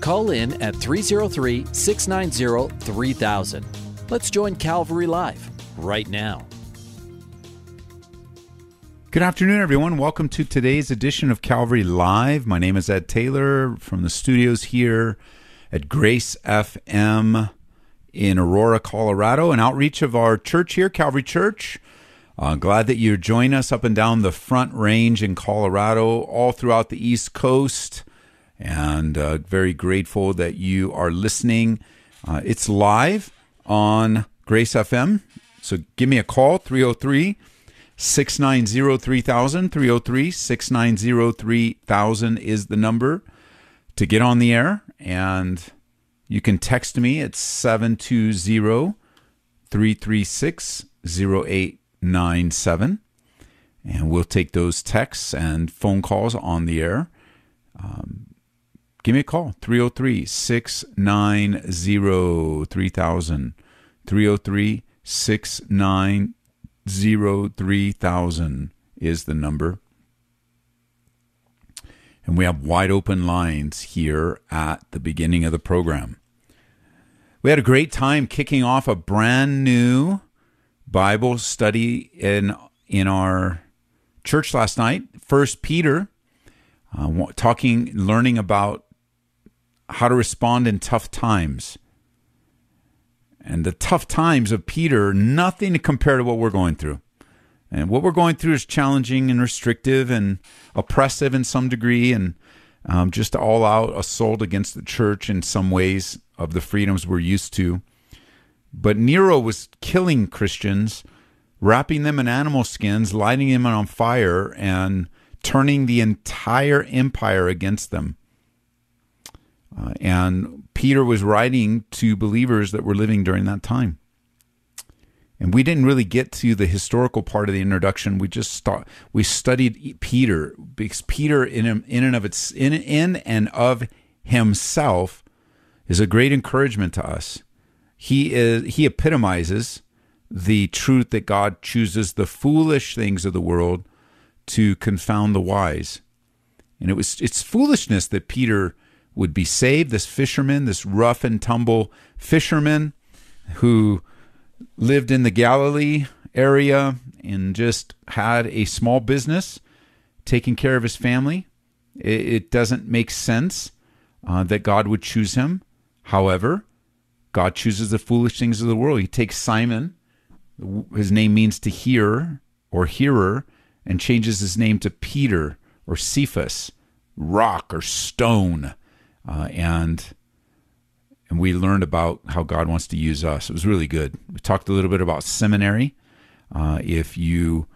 Call in at 303 690 3000. Let's join Calvary Live right now. Good afternoon, everyone. Welcome to today's edition of Calvary Live. My name is Ed Taylor from the studios here at Grace FM in Aurora, Colorado, an outreach of our church here, Calvary Church. Uh, glad that you're joining us up and down the Front Range in Colorado, all throughout the East Coast, and uh, very grateful that you are listening. Uh, it's live on Grace FM, so give me a call, 303- 690 3000 303 690 3000 is the number to get on the air. And you can text me at 720 336 0897 and we'll take those texts and phone calls on the air. Um, give me a call 303 690 3000 303 690 zero three thousand is the number. And we have wide open lines here at the beginning of the program. We had a great time kicking off a brand new Bible study in in our church last night. First Peter, uh, talking, learning about how to respond in tough times. And the tough times of Peter, nothing to compare to what we're going through. And what we're going through is challenging and restrictive and oppressive in some degree, and um, just all out assault against the church in some ways of the freedoms we're used to. But Nero was killing Christians, wrapping them in animal skins, lighting them on fire, and turning the entire empire against them. Uh, and Peter was writing to believers that were living during that time. And we didn't really get to the historical part of the introduction. We just we studied Peter because Peter in in and of its in in and of himself is a great encouragement to us. He is he epitomizes the truth that God chooses the foolish things of the world to confound the wise. And it was it's foolishness that Peter would be saved. This fisherman, this rough and tumble fisherman who lived in the Galilee area and just had a small business taking care of his family. It, doesn't make sense uh, that God would choose him. However, God chooses the foolish things of the world. He takes Simon, his name means to hear or hearer, and changes his name to Peter or Cephas, rock or stone uh, and and we learned about how God wants to use us. It was really good. We talked a little bit about seminary. Uh, if you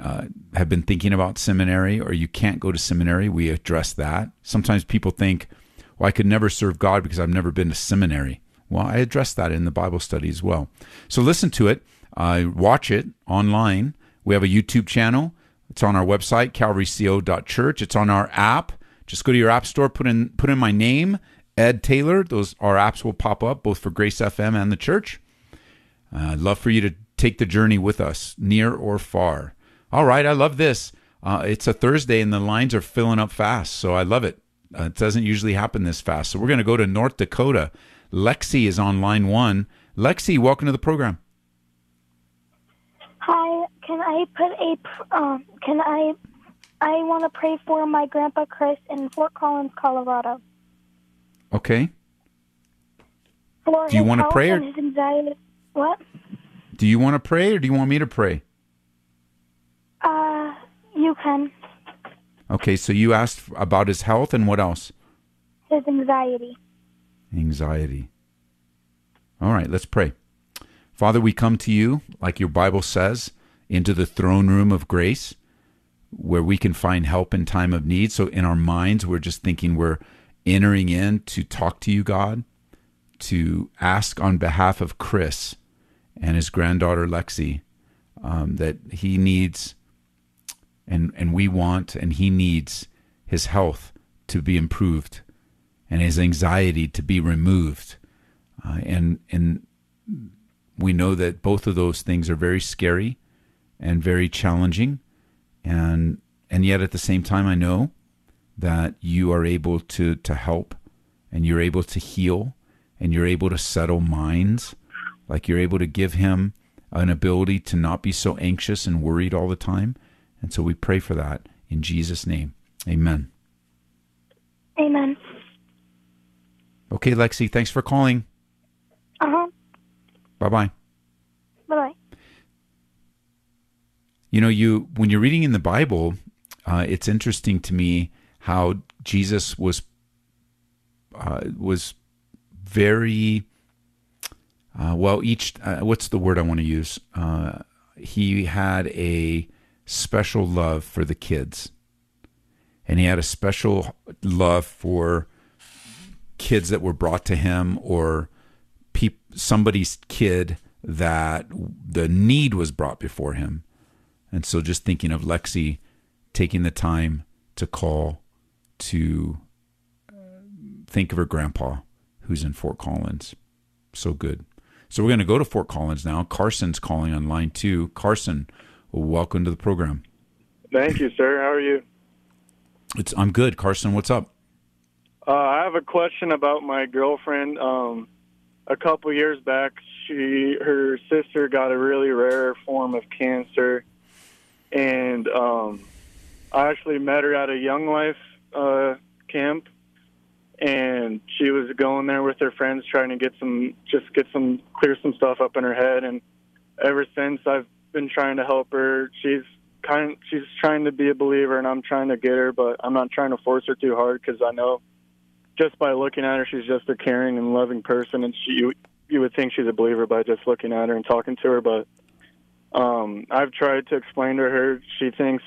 uh, have been thinking about seminary or you can't go to seminary, we address that. Sometimes people think, well, I could never serve God because I've never been to seminary. Well, I address that in the Bible study as well. So listen to it, uh, watch it online. We have a YouTube channel. It's on our website, calvaryco.church. It's on our app. Just go to your app store, put in put in my name, Ed Taylor. Those our apps will pop up both for Grace FM and the church. Uh, I'd love for you to take the journey with us, near or far. All right, I love this. Uh, it's a Thursday and the lines are filling up fast, so I love it. Uh, it doesn't usually happen this fast. So we're going to go to North Dakota. Lexi is on line one. Lexi, welcome to the program. Hi, can I put a um, can I I want to pray for my grandpa Chris in Fort Collins, Colorado. Okay. For do you want to pray or? What? Do you want to pray or do you want me to pray? Uh, you can. Okay, so you asked about his health and what else? His anxiety. Anxiety. All right, let's pray. Father, we come to you, like your Bible says, into the throne room of grace where we can find help in time of need. So in our minds, we're just thinking we're entering in to talk to you, God, to ask on behalf of Chris and his granddaughter Lexi um, that he needs and and we want and he needs his health to be improved and his anxiety to be removed uh, and and we know that both of those things are very scary and very challenging and and yet at the same time I know that you are able to to help and you're able to heal and you're able to settle minds like you're able to give him an ability to not be so anxious and worried all the time and so we pray for that in Jesus name amen Amen. okay lexi thanks for calling Uh huh. bye-bye Bye bye. You know, you when you're reading in the Bible, uh, it's interesting to me how Jesus was uh, was very uh, well. Each uh, what's the word I want to use? Uh, he had a special love for the kids, and he had a special love for kids that were brought to him or peop- somebody's kid that the need was brought before him. And so just thinking of Lexi taking the time to call to uh, think of her grandpa who's in Fort Collins. So good. So we're going to go to Fort Collins now. Carson's calling on line two. Carson, welcome to the program. Thank you, sir. How are you? It's I'm good. Carson, what's up? Uh, I have a question about my girlfriend. Um, a couple years back, she her sister got a really rare form of cancer, and um, I actually met her at a Young Life uh, camp, and she was going there with her friends trying to get some just get some clear some stuff up in her head. And ever since, I've been trying to help her. She's kind she's trying to be a believer, and I'm trying to get her, but I'm not trying to force her too hard because I know just by looking at her, she's just a caring and loving person, and she you, you would think she's a believer by just looking at her and talking to her. But um, I've tried to explain to her. She thinks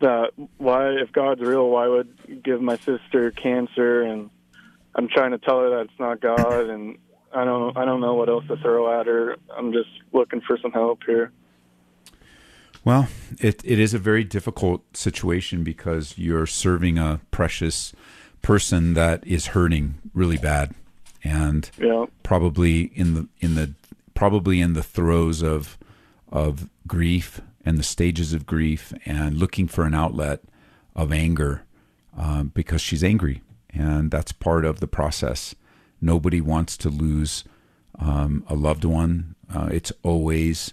that why, if God's real, why would give my sister cancer? And I'm trying to tell her that it's not God, and I don't I don't know what else to throw at her. I'm just looking for some help here. Well, it, it is a very difficult situation because you're serving a precious person that is hurting really bad and Yeah. probably in the in the probably in the throes of of grief and the stages of grief and looking for an outlet of anger um, because she's angry. And that's part of the process. Nobody wants to lose um, a loved one. Uh, it's always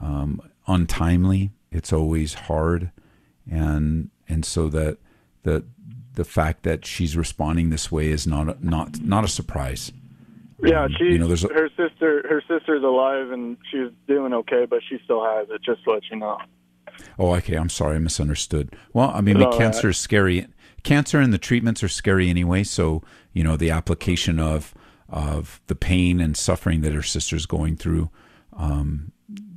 um, untimely. It's always hard. And and so that the the fact that she's responding this way is not not not a surprise Yeah, she you know, there's a- her sister her sister's alive and she's doing okay, but she still has it. Just to let you know. Oh, okay. I'm sorry, I misunderstood. Well, I mean, No, cancer is scary. Cancer and the treatments are scary anyway. So you know, the application of of the pain and suffering that her sister's going through um,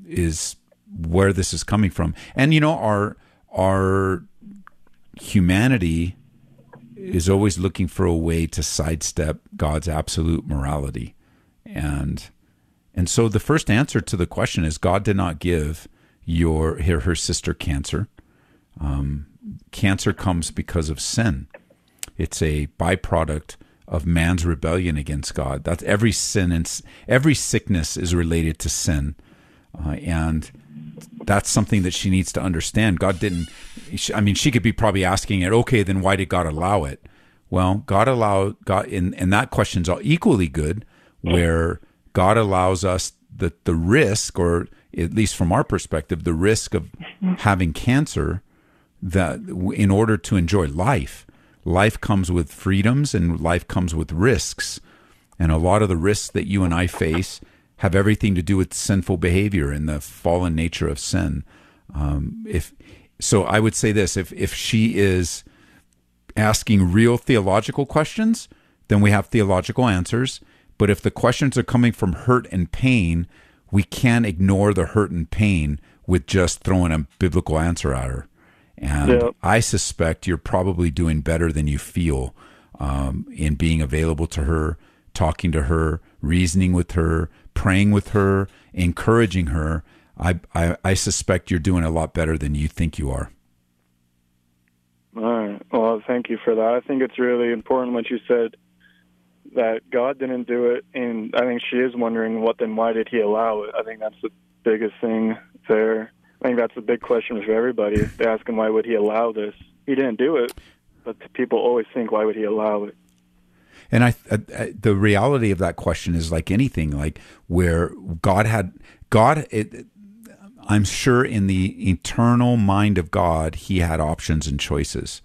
is where this is coming from. And you know, our our humanity is always looking for a way to sidestep God's absolute morality, and and so the first answer to the question is God did not give your her, her sister cancer. Um, cancer comes because of sin. It's a byproduct of man's rebellion against God. That's every sin and every sickness is related to sin, uh, and that's something that she needs to understand. God didn't. I mean, she could be probably asking it. Okay, then why did God allow it? Well, God allowed God, and and that question's all equally good, where God allows us the the risk, or at least from our perspective, the risk of having cancer, that in order to enjoy life, life comes with freedoms and life comes with risks, and a lot of the risks that you and I face have everything to do with sinful behavior and the fallen nature of sin. Um, if so, I would say this: if if she is asking real theological questions, then we have theological answers. But if the questions are coming from hurt and pain, we can't ignore the hurt and pain with just throwing a biblical answer at her. And Yeah. I suspect you're probably doing better than you feel um, in being available to her, talking to her, reasoning with her, praying with her, encouraging her, I, I, I suspect you're doing a lot better than you think you are. All right. Well, thank you for that. I think it's really important what you said that God didn't do it, and I think she is wondering what then why did He allow it? I think that's the biggest thing there. I think that's the big question for everybody. They're asking why would He allow this? He didn't do it, but people always think why would He allow it? And I, I, the reality of that question is like anything, like where God had God. It, I'm sure in the eternal mind of God, He had options and choices.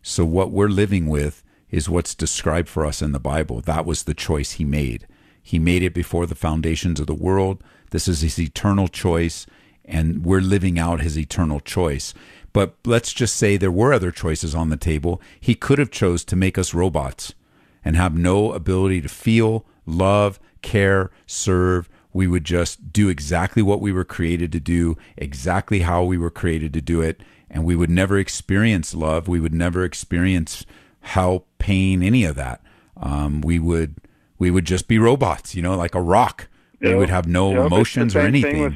So what we're living with is what's described for us in the Bible. That was the choice He made. He made it before the foundations of the world. This is His eternal choice, and we're living out His eternal choice. But let's just say there were other choices on the table. He could have chose to make us robots and have no ability to feel, love, care, serve, we would just do exactly what we were created to do, exactly how we were created to do it, and we would never experience love. We would never experience help, pain, any of that. Um, we would we would just be robots, you know, like a rock. Yep. We would have no yep. emotions or anything. Thing with,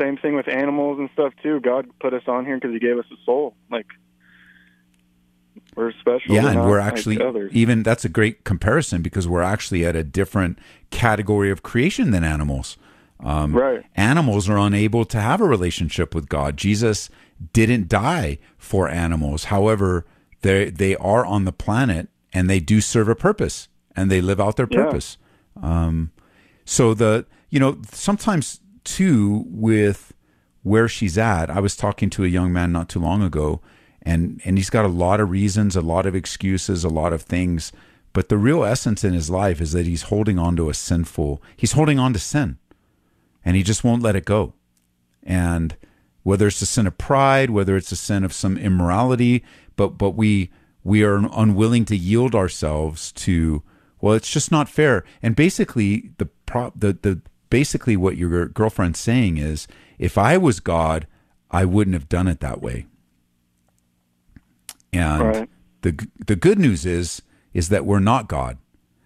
same thing with animals and stuff too. God put us on here because He gave us a soul. Like we're special. Yeah, and we're actually like even that's a great comparison because we're actually at a different category of creation than animals. Um, right. Animals are unable to have a relationship with God. Jesus didn't die for animals. However, they they are on the planet and they do serve a purpose and they live out their purpose. Yeah. Um, so the you know sometimes too with where she's at. I was talking to a young man not too long ago and and he's got a lot of reasons, a lot of excuses, a lot of things. But the real essence in his life is that he's holding on to a sinful. He's holding on to sin, and he just won't let it go. And whether it's a sin of pride, whether it's a sin of some immorality, but but we we are unwilling to yield ourselves to. Well, it's just not fair. And basically, the pro, the the basically what your girlfriend's saying is, if I was God, I wouldn't have done it that way. And right. the the good news is is that we're not God.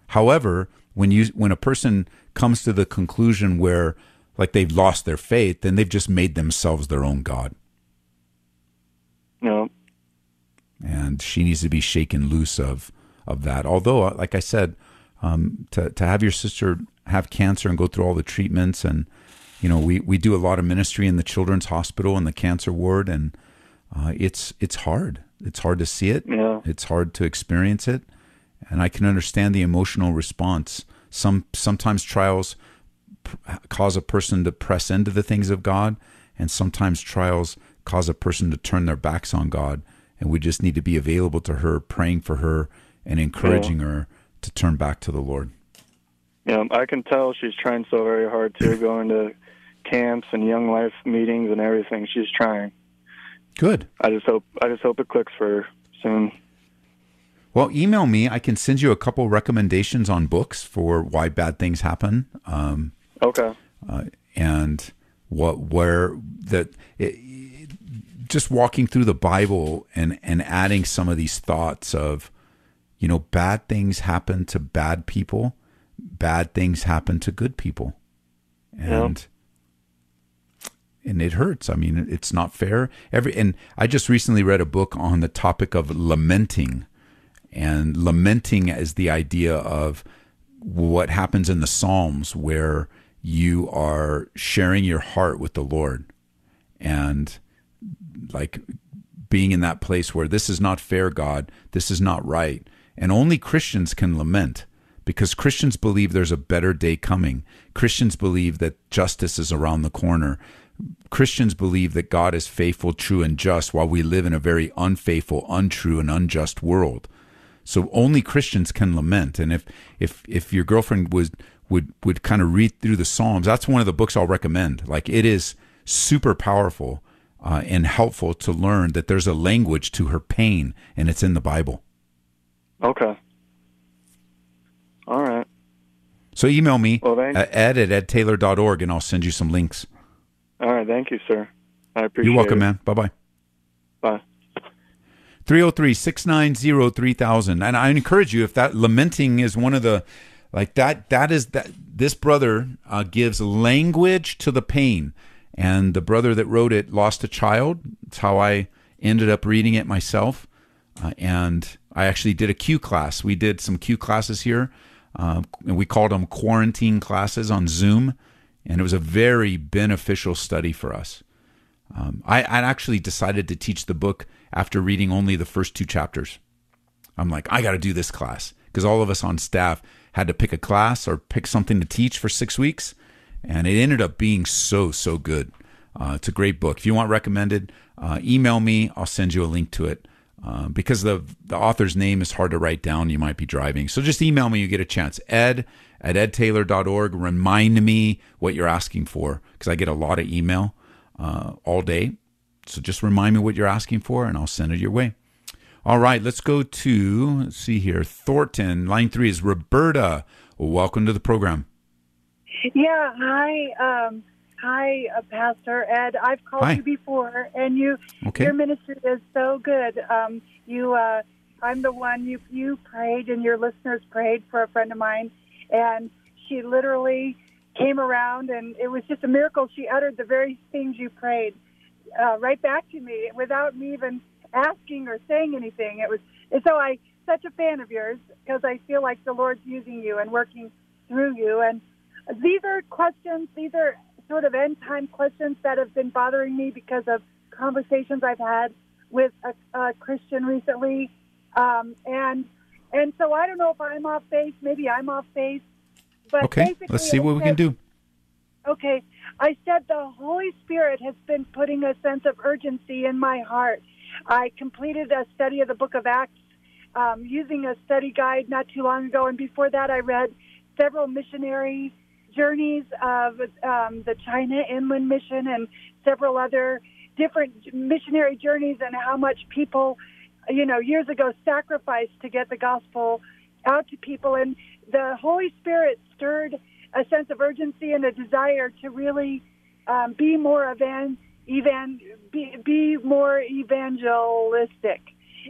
However, when you when a person comes to the conclusion where like they've lost their faith, then they've just made themselves their own God. No. And she needs to be shaken loose of of that. Although, uh, like I said, um, to to have your sister have cancer and go through all the treatments, and you know, we we do a lot of ministry in the children's hospital and the cancer ward, and uh, it's it's hard. It's hard to see it. Yeah. It's hard to experience it, and I can understand the emotional response. Some sometimes trials cause a person to press into the things of God, and sometimes trials cause a person to turn their backs on God. And we just need to be available to her, praying for her, and encouraging yeah. her to turn back to the Lord. Yeah, I can tell she's trying so very hard to going to camps and young life meetings and everything. She's trying. Good. I just hope I just hope it clicks for soon. Well, email me. I can send you a couple recommendations on books for why bad things happen. Um, okay. Uh, and what where that just walking through the Bible and and adding some of these thoughts of, you know, bad things happen to bad people, bad things happen to good people, and. And it hurts. I mean, it's not fair. Every and I just recently read a book on the topic of lamenting, and lamenting is the idea of what happens in the Psalms where you are sharing your heart with the Lord, and like being in that place where this is not fair, God, this is not right, and only Christians can lament because Christians believe there's a better day coming. Christians believe that justice is around the corner. Christians believe that God is faithful, true, and just, while we live in a very unfaithful, untrue, and unjust world. So only Christians can lament. And if if if your girlfriend was would would kind of read through the Psalms, that's one of the books I'll recommend. Like it is super powerful uh, and helpful to learn that there's a language to her pain, and it's in the Bible. Okay. All right. So email me well, ed at edtaylor.org and I'll send you some links. All right. Thank you, sir. I appreciate You're welcome, it. man. Bye bye. Bye. 303 690 3000. And I encourage you, if that lamenting is one of the, like that, that is that this brother uh, gives language to the pain. And the brother that wrote it lost a child. That's how I ended up reading it myself. Uh, and I actually did a Q class. We did some Q classes here, uh, and we called them quarantine classes on Zoom. And it was a very beneficial study for us. Um, I, I actually decided to teach the book after reading only the first two chapters. I'm like, I got to do this class because all of us on staff had to pick a class or pick something to teach for six weeks. And it ended up being so, so good. Uh, it's a great book. If you want recommended, uh, email me. I'll send you a link to it. Uh, because the the author's name is hard to write down, you might be driving. So just email me. You get a chance. Ed at edtaylor.org. Remind me what you're asking for because I get a lot of email uh, all day. So just remind me what you're asking for, and I'll send it your way. All right, let's go to let's see here. Thornton, line three is Roberta. welcome to the program. Yeah, hi, um, hi, uh, Pastor Ed. I've called Hi. you before, and you, Okay. your ministry is so good. Um, you, uh, I'm the one you you prayed, and your listeners prayed for a friend of mine, and she literally came around, and it was just a miracle. She uttered the very things you prayed uh, right back to me without me even asking or saying anything. It was, and so I such a fan of yours because I feel like the Lord's using you and working through you. And these are questions, these are sort of end time questions that have been bothering me because of conversations I've had with a, a Christian recently. Um, and and so I don't know if I'm off base, maybe I'm off base. But Okay, let's see what we can do. Okay. I said the Holy Spirit has been putting a sense of urgency in my heart. I completed a study of the book of Acts um, using a study guide not too long ago. And before that, I read several missionary journeys of um, the China Inland Mission and several other different missionary journeys and how much people, you know, years ago sacrificed to get the gospel out to people. And the Holy Spirit stirred a sense of urgency and a desire to really um, be more evan, evan be, be more evangelistic.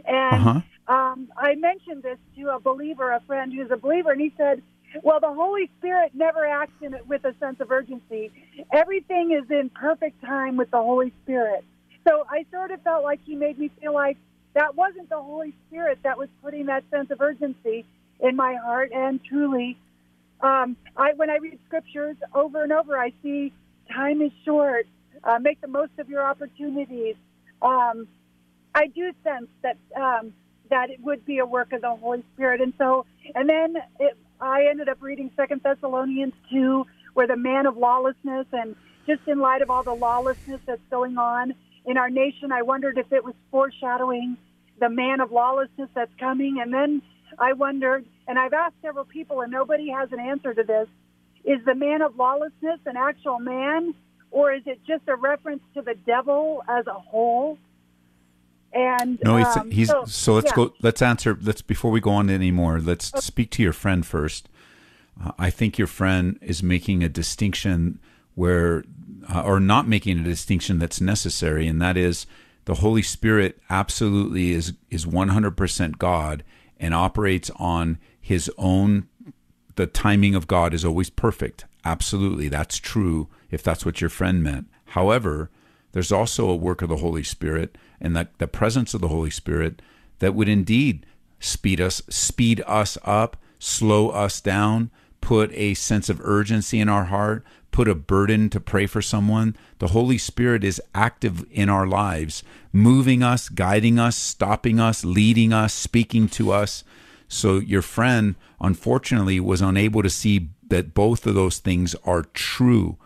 And Uh-huh. um, I mentioned this to a believer, a friend who's a believer, and he said, "Well, the Holy Spirit never acts in it with a sense of urgency. Everything is in perfect time with the Holy Spirit." So I sort of felt like he made me feel like that wasn't the Holy Spirit that was putting that sense of urgency in my heart, and truly, um, I when I read scriptures over and over, I see time is short. Uh, make the most of your opportunities. Um, I do sense that um, that it would be a work of the Holy Spirit, and so and then it, I ended up reading Second Thessalonians two, where the man of lawlessness, and just in light of all the lawlessness that's going on in our nation, I wondered if it was foreshadowing the man of lawlessness that's coming, and then I wondered, and I've asked several people, and nobody has an answer to this: is the man of lawlessness an actual man, or is it just a reference to the devil as a whole? And No, he's, um, he's so, let's yeah. go. Let's answer. Let's before we go on anymore. Let's speak to your friend first. Uh, I think your friend is making a distinction where, uh, or not making a distinction that's necessary, and that is the Holy Spirit absolutely is is one hundred percent God and operates on His own. The timing of God is always perfect. Absolutely, that's true. If that's what your friend meant. However, there's also a work of the Holy Spirit and that the presence of the Holy Spirit that would indeed speed us speed us up, slow us down, put a sense of urgency in our heart, put a burden to pray for someone. The Holy Spirit is active in our lives, moving us, guiding us, stopping us, leading us, speaking to us. So your friend unfortunately was unable to see that both of those things are true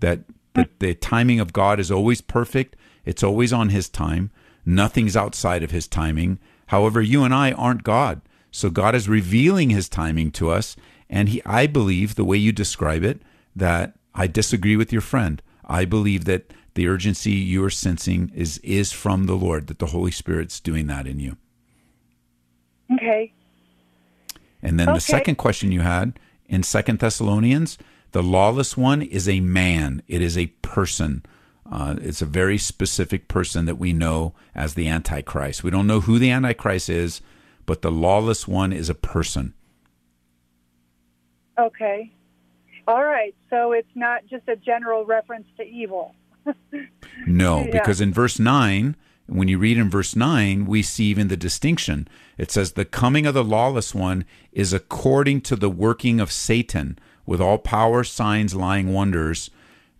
that the, the timing of God is always perfect. It's always on His time. Nothing's outside of His timing. However, you and I aren't God. So God is revealing His timing to us. And He, I believe, the way you describe it, that I disagree with your friend. I believe that the urgency you are sensing is is from the Lord. That the Holy Spirit's doing that in you. Okay. And then the second question you had in Second Thessalonians, the lawless one is a man. It is a person. Uh, it's a very specific person that we know as the Antichrist. We don't know who the Antichrist is, but the lawless one is a person. Okay. All right. So it's not just a general reference to evil. No, Yeah. because in verse 9, when you read in verse 9, we see even the distinction. It says, The coming of the lawless one is according to the working of Satan, with all power, signs, lying wonders,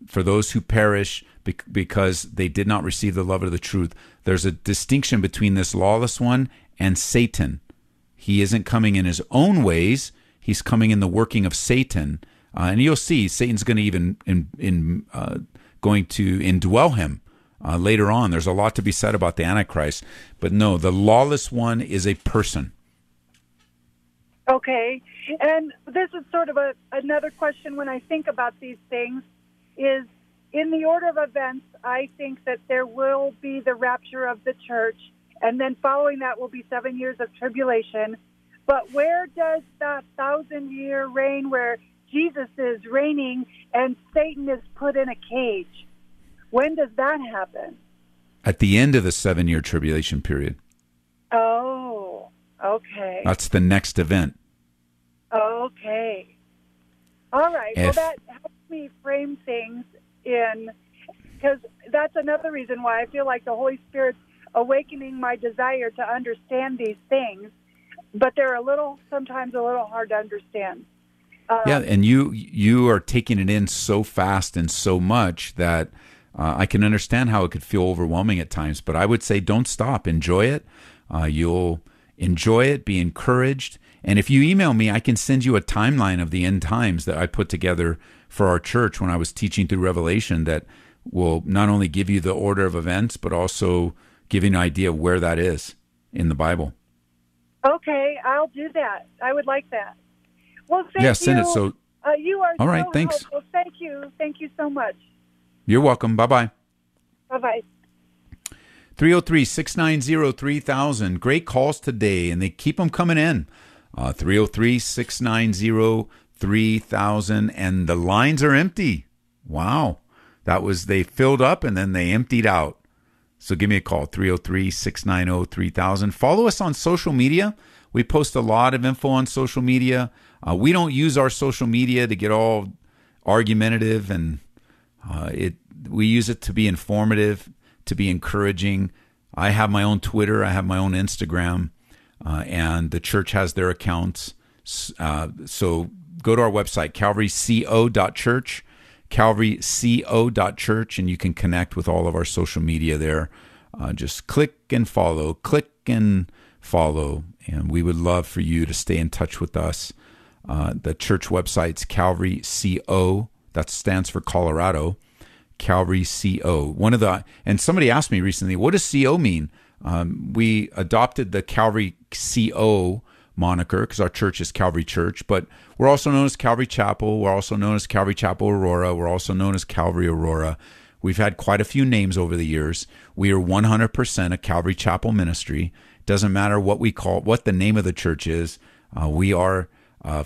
for those who perish because they did not receive the love of the truth. There's a distinction between this lawless one and Satan. He isn't coming in his own ways, he's coming in the working of Satan. Uh, and you'll see Satan's going to even in, in uh, going to indwell him uh, later on. There's a lot to be said about the Antichrist, but no, the lawless one is a person. Okay. And this is sort of a, another question when I think about these things is in the order of events, I think that there will be the rapture of the church, and then following that will be seven years of tribulation. But where does that thousand year reign where Jesus is reigning and Satan is put in a cage? When does that happen? At the end of the seven year tribulation period, Oh, okay. that's the next event. Okay. All right. If- well, that helps me frame things in because that's another reason why I feel like the Holy Spirit's awakening my desire to understand these things, but they're a little sometimes a little hard to understand. Uh, Yeah, and you you are taking it in so fast and so much that uh, I can understand how it could feel overwhelming at times. But I would say don't stop, enjoy it. Uh, you'll enjoy it, be encouraged, and if you email me, I can send you a timeline of the end times that I put together for our church when I was teaching through Revelation. That will not only give you the order of events, but also give you an idea of where that is in the Bible. Okay, I'll do that. I would like that. Well, thank yeah, you. send it. So uh, you are All right, so thanks. helpful. Thank you. Thank you so much. you're welcome. Bye bye. Bye bye. 303 690 3000. Great calls today, and they keep them coming in. Uh, 303 690 3000. And the lines are empty. Wow. That was, they filled up and then they emptied out. So give me a call, 303 690 3000. Follow us on social media. We post a lot of info on social media. Uh, we don't use our social media to get all argumentative and uh, it we use it to be informative, to be encouraging. I have my own Twitter, I have my own Instagram, uh, and the church has their accounts. Uh, so go to our website, calvaryco.church, calvaryco.church, and you can connect with all of our social media there. Uh, just click and follow, click and follow, and we would love for you to stay in touch with us. Uh, the church website's Calvary CO. That stands for Colorado. Calvary CO. One of the and somebody asked me recently, what does CO mean? Um, we adopted the Calvary CO moniker because our church is Calvary Church, but we're also known as Calvary Chapel. We're also known as Calvary Chapel Aurora. We're also known as Calvary Aurora. We've had quite a few names over the years. We are 100% a Calvary Chapel ministry. Doesn't matter what we call what the name of the church is. Uh, we are uh,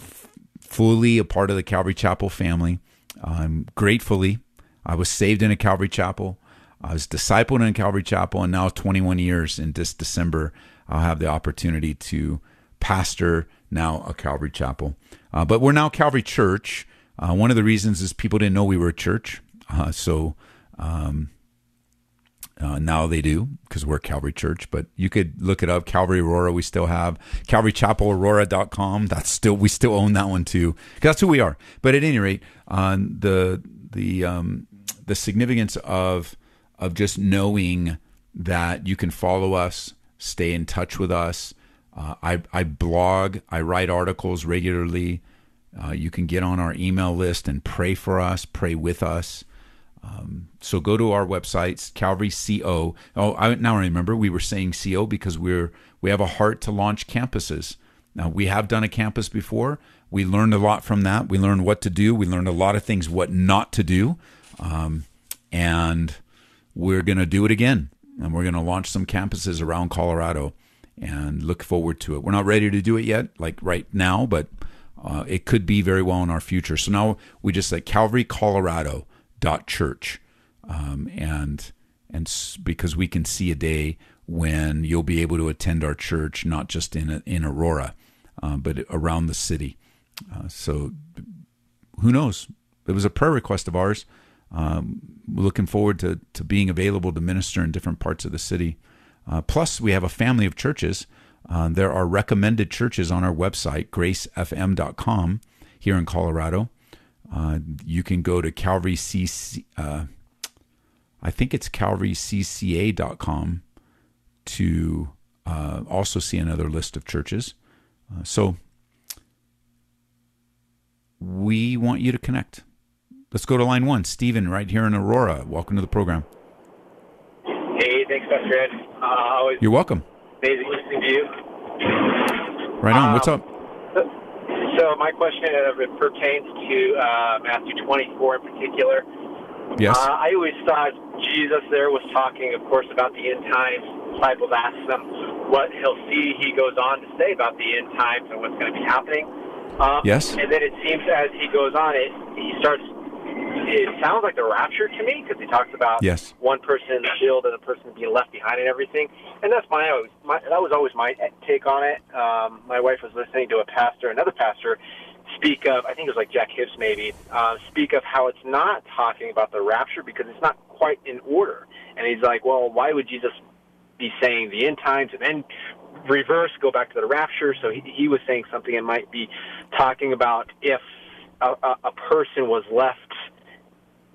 fully a part of the Calvary Chapel family. I'm um, gratefully, I was saved in a Calvary Chapel. I was discipled in a Calvary Chapel, and now 21 years in this December, I'll have the opportunity to pastor now a Calvary Chapel. Uh, but we're now Calvary Church. Uh, one of the reasons is people didn't know we were a church, uh, so um, uh, now they do because we're Calvary Church. But you could look it up, Calvary Aurora. We still have CalvaryChapelAurora.com. That's still we still own that one too. that's who we are. But at any rate, uh, the the um, the significance of of just knowing that you can follow us, stay in touch with us. Uh, I I blog, I write articles regularly. Uh, you can get on our email list and pray for us, pray with us. Um, so go to our websites, Calvary CO. Oh, I now I remember we were saying CO because we're we have a heart to launch campuses. Now we have done a campus before. We learned a lot from that. We learned what to do. We learned a lot of things what not to do, um, and we're going to do it again. And we're going to launch some campuses around Colorado, and look forward to it. We're not ready to do it yet, like right now, but uh, it could be very well in our future. So now we just say Calvary Colorado dot church. um, and and because we can see a day when you'll be able to attend our church, not just in in Aurora, uh, but around the city. Uh, so, who knows? It was a prayer request of ours. Um, looking forward to to being available to minister in different parts of the city. Uh, plus, we have a family of churches. Uh, there are recommended churches on our website, gracefm.com, here in Colorado. Uh, you can go to Calvary CC, uh, I think it's calvarycca.com to uh, also see another list of churches. Uh, so we want you to connect. Let's go to line one. Stephen, right here in Aurora. Welcome to the program. Hey, thanks, Pastor Ed. Uh, You're welcome. Amazing listening to you. Right on. What's Um, up? So, my question uh, pertains to uh, Matthew 24 in particular. Yes. Uh, I always thought Jesus there was talking, of course, about the end times. The disciples ask them what he'll see. He goes on to say about the end times and what's going to be happening. Um, Yes. And then it seems as he goes on, it he starts. It sounds like the rapture to me because he talks about Yes. one person in the field and a person being left behind and everything. And that's my, always, my that was always my take on it. Um, my wife was listening to a pastor, another pastor, speak of I think it was like Jack Hibbs maybe uh, speak of how it's not talking about the rapture because it's not quite in order. And he's like, well, why would Jesus be saying the end times and then reverse go back to the rapture? So he, he was saying something and might be talking about if a, a, person was left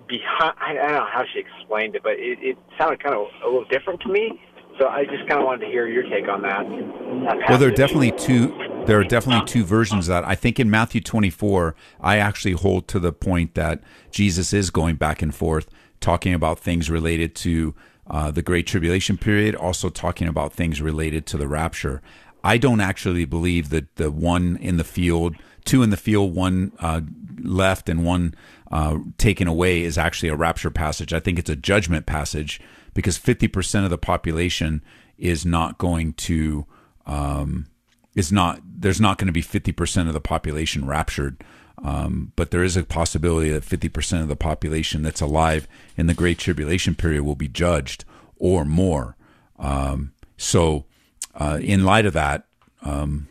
behind. I, I don't know how she explained it, but it, it sounded kind of a little different to me. So I just kind of wanted to hear your take on that. that Well, there are definitely two. There are definitely two versions of that. I think in Matthew 24, I actually hold to the point that Jesus is going back and forth, talking about things related to uh, the Great Tribulation period, also talking about things related to the rapture. I don't actually believe that the one in the field, two in the field, one uh, left, and one uh, taken away is actually a rapture passage. I think it's a judgment passage because 50% of the population is not going to um, is not there's not going to be 50% of the population raptured um, but there is a possibility that 50% of the population that's alive in the great tribulation period will be judged or more um, so uh, in light of that um,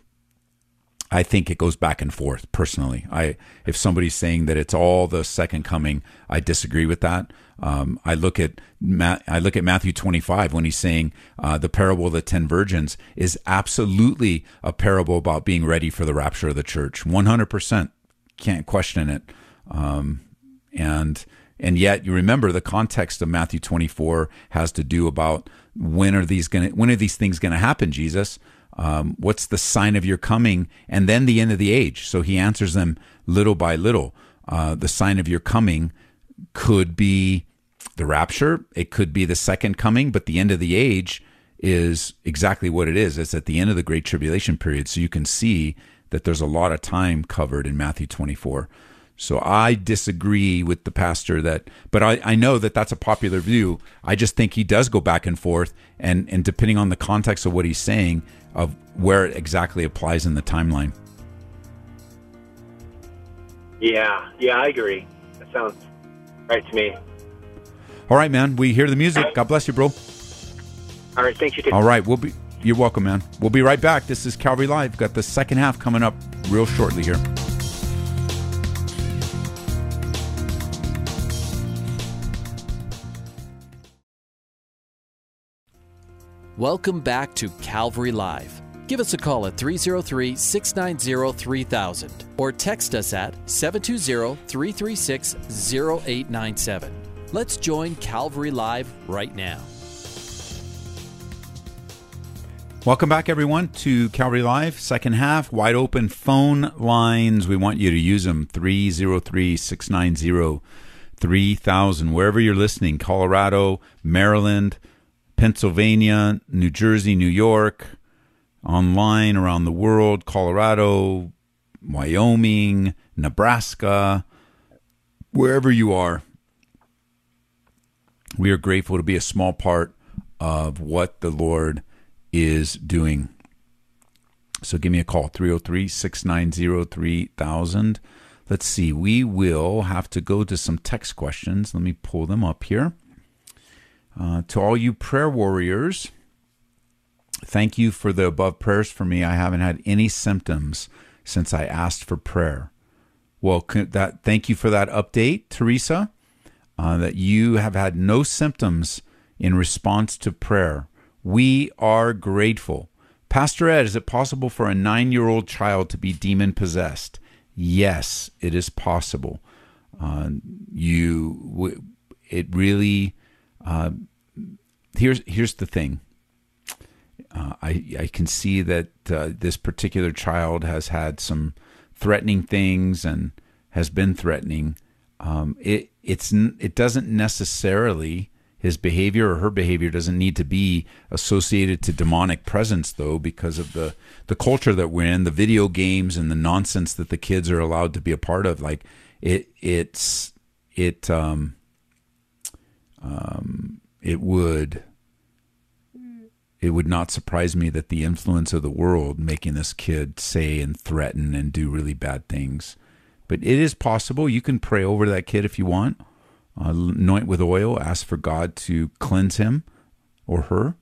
I think it goes back and forth personally. I if somebody's saying that it's all the second coming, I disagree with that. Um, I look at Ma- I look at Matthew 25 when he's saying uh, the parable of the ten virgins is absolutely a parable about being ready for the rapture of the church. 100 percent can't question it. Um, and and yet you remember the context of Matthew 24 has to do about when are these going when are these things going to happen, Jesus? Um, what's the sign of your coming and then the end of the age? So he answers them little by little. Uh, the sign of your coming could be the rapture. It could be the second coming, but the end of the age is exactly what it is. It's at the end of the great tribulation period. So you can see that there's a lot of time covered in Matthew 24. So I disagree with the pastor that, but I, I know that that's a popular view. I just think he does go back and forth, and, and depending on the context of what he's saying, of where it exactly applies in the timeline. Yeah, yeah, I agree. That sounds right to me. All right, man. We hear the music. God bless you, bro. All right, thank you. All right, we'll be. You're welcome, man. We'll be right back. This is Calvary Live. Got the second half coming up real shortly here. Welcome back to Calvary Live. Give us a call at 303 690 3000 or text us at 720 336 0897. Let's join Calvary Live right now. Welcome back, everyone, to Calvary Live, second half, wide open phone lines. We want you to use them 303 690 3000. Wherever you're listening, Colorado, Maryland, Pennsylvania, New Jersey, New York, online around the world, Colorado, Wyoming, Nebraska, wherever you are. We are grateful to be a small part of what the Lord is doing. So give me a call 303 690 3000. Let's see, we will have to go to some text questions. Let me pull them up here. Uh, to all you prayer warriors, thank you for the above prayers for me. I haven't had any symptoms since I asked for prayer. Well, that thank you for that update, Teresa. Uh, that you have had no symptoms in response to prayer. We are grateful. Pastor Ed, is it possible for a nine year old child to be demon possessed? Yes, it is possible. Uh, you, it really. Uh, here's here's the thing. Uh, I I can see that uh, this particular child has had some threatening things and has been threatening. Um, it it's it doesn't necessarily his behavior or her behavior doesn't need to be associated to demonic presence though because of the the culture that we're in the video games and the nonsense that the kids are allowed to be a part of like it it's it um um it would it would not surprise me that the influence of the world making this kid say and threaten and do really bad things but it is possible you can pray over that kid if you want uh, anoint with oil, ask for God to cleanse him or her,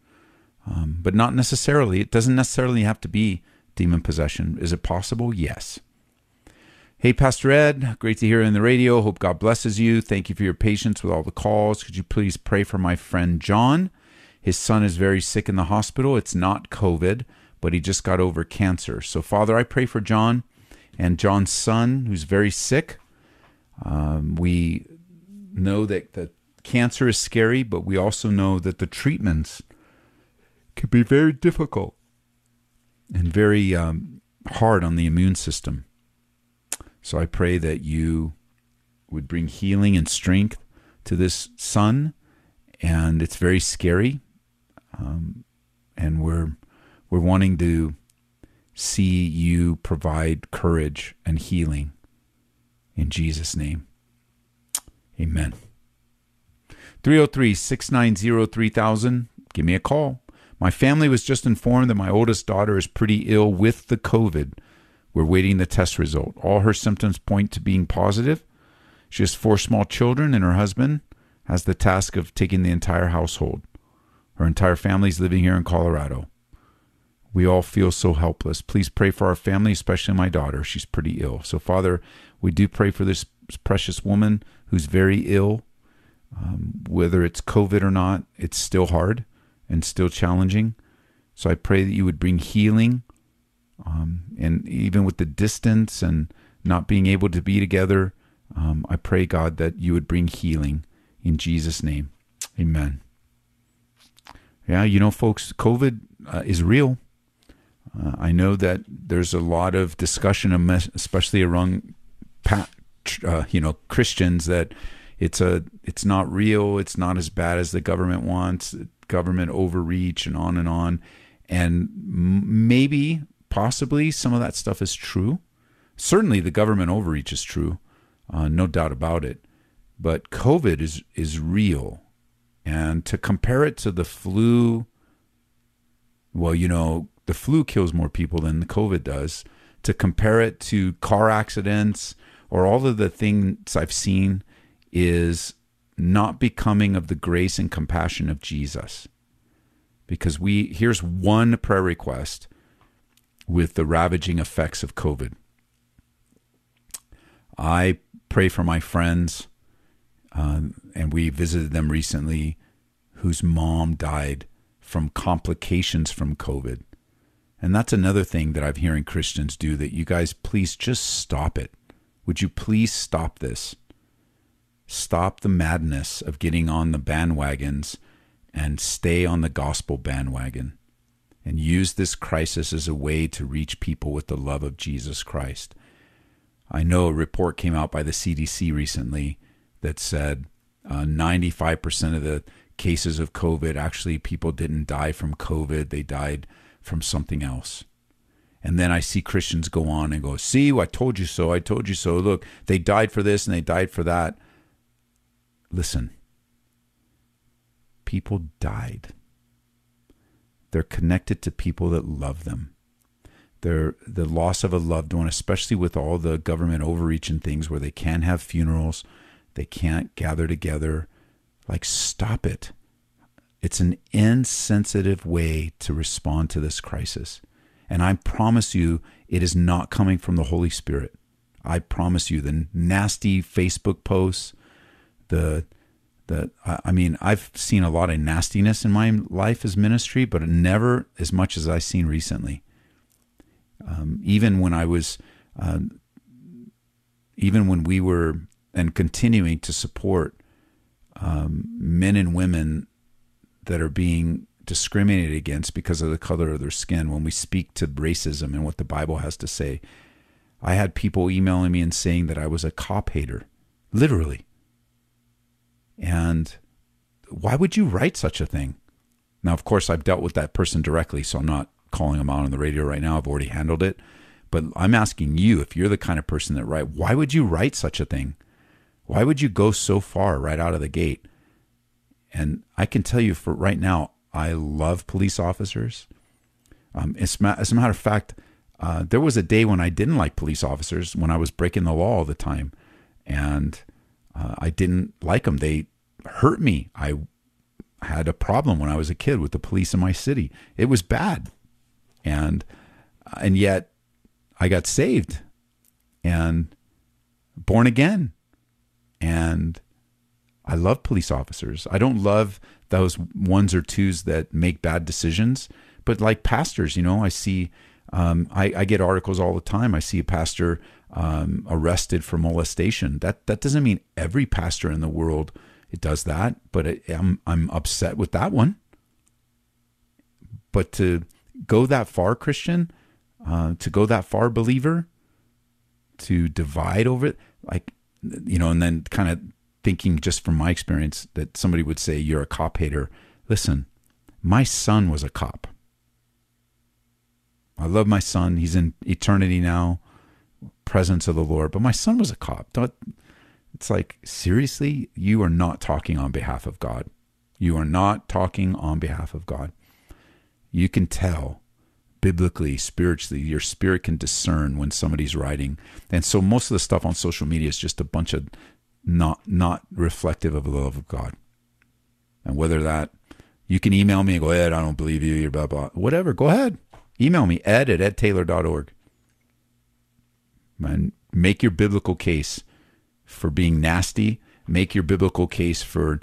um, but not necessarily. It doesn't necessarily have to be demon possession. Is it possible? Yes. Hey, Pastor Ed, great to hear you on the radio. Hope God blesses you. Thank you for your patience with all the calls. Could you please pray for my friend John? His son is very sick in the hospital. It's not COVID, but he just got over cancer. So, Father, I pray for John and John's son, who's very sick. Um, we know that the cancer is scary, but we also know that the treatments can be very difficult and very um, hard on the immune system. So I pray that you would bring healing and strength to this son, and it's very scary, um, and we're we're wanting to see you provide courage and healing in Jesus' name. Amen. 303 690 3000. Give me a call. My family was just informed that my oldest daughter is pretty ill with the COVID. We're waiting the test result. All her symptoms point to being positive. She has four small children, and her husband has the task of taking the entire household. Her entire family is living here in Colorado. We all feel so helpless. Please pray for our family, especially my daughter. She's pretty ill. So, Father, we do pray for this precious woman who's very ill. Um, whether it's COVID or not, it's still hard and still challenging. So I pray that you would bring healing. Um, and even with the distance and not being able to be together, um, I pray, God, that you would bring healing in Jesus' name. Amen. Yeah, you know, folks, COVID uh, is real. Uh, I know that there's a lot of discussion, especially around uh, you know Christians that it's a it's not real. It's not as bad as the government wants. Government overreach and on and on, and maybe possibly some of that stuff is true. Certainly, the government overreach is true, uh, no doubt about it. But COVID is is real, and to compare it to the flu, well, you know, the flu kills more people than the COVID does. To compare it to car accidents or all of the things I've seen is not becoming of the grace and compassion of Jesus. Because we here's one prayer request with the ravaging effects of COVID. I pray for my friends, uh, and we visited them recently, whose mom died from complications from COVID. And that's another thing that I'm hearing Christians do that you guys please just stop it. Would you please stop this? Stop the madness of getting on the bandwagons and stay on the gospel bandwagon and use this crisis as a way to reach people with the love of Jesus Christ. I know a report came out by the CDC recently that said uh, 95% of the cases of COVID actually people didn't die from COVID, they died from something else. And then I see Christians go on and go, See, I told you so. I told you so. Look, they died for this and they died for that. Listen, people died. They're connected to people that love them. They're, the loss of a loved one, especially with all the government overreach and things where they can't have funerals, they can't gather together. Like, stop it. It's an insensitive way to respond to this crisis. And I promise you, it is not coming from the Holy Spirit. I promise you, the nasty Facebook posts, the the I mean, I've seen a lot of nastiness in my life as ministry, but never as much as I've seen recently. Um, even when I was, uh, even when we were and continuing to support um, men and women that are being discriminated against because of the color of their skin when we speak to racism and what the Bible has to say. I had people emailing me and saying that I was a cop hater, literally. And why would you write such a thing? Now, of course, I've dealt with that person directly, so I'm not calling them out on the radio right now. I've already handled it. But I'm asking you, if you're the kind of person that write, why would you write such a thing? Why would you go so far right out of the gate? And I can tell you for right now, I love police officers. Um, as, as a matter of fact, uh, there was a day when I didn't like police officers when I was breaking the law all the time, and uh, I didn't like them. They hurt me. I had a problem when I was a kid with the police in my city. It was bad, and and yet I got saved and born again, and I love police officers. I don't love those ones or twos that make bad decisions, but like pastors, you know, I see, um, I, I, get articles all the time. I see a pastor um, arrested for molestation. That that doesn't mean every pastor in the world it does that, but it, I'm I'm upset with that one. But to go that far, Christian, uh, to go that far, believer, to divide over it, like you know, and then kind of thinking just from my experience that somebody would say you're a cop hater. Listen, my son was a cop. I love my son. He's in eternity now, presence of the Lord. But my son was a cop. Don't, it's like, seriously, you are not talking on behalf of God. You are not talking on behalf of God. You can tell biblically, spiritually, your spirit can discern when somebody's writing. And so most of the stuff on social media is just a bunch of not not reflective of the love of God. And whether that you can email me and go, Ed, I don't believe you, you're blah blah. Whatever, go ahead. Email me, ed at edtaylor.org. And make your biblical case for being nasty. Make your biblical case for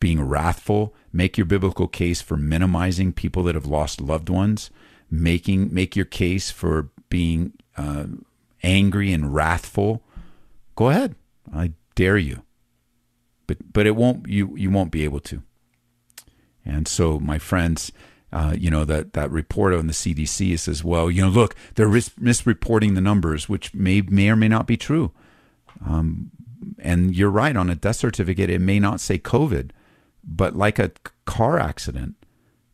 being wrathful. Make your biblical case for minimizing people that have lost loved ones. Making make your case for being uh, angry and wrathful. Go ahead. I dare you. But but it won't you you won't be able to. And so, my friends, uh, you know that that report on the CDC says, well, you know, look, they're misreporting the numbers, which may may or may not be true. Um, and you're right on a death certificate, it may not say COVID, but like a car accident,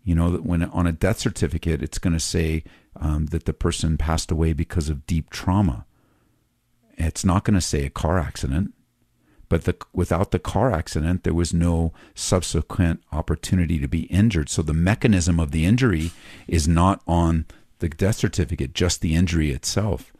you know, when on a death certificate, it's going to say um, that the person passed away because of deep trauma. It's not going to say a car accident. But the, without the car accident, there was no subsequent opportunity to be injured. So the mechanism of the injury is not on the death certificate, just the injury itself.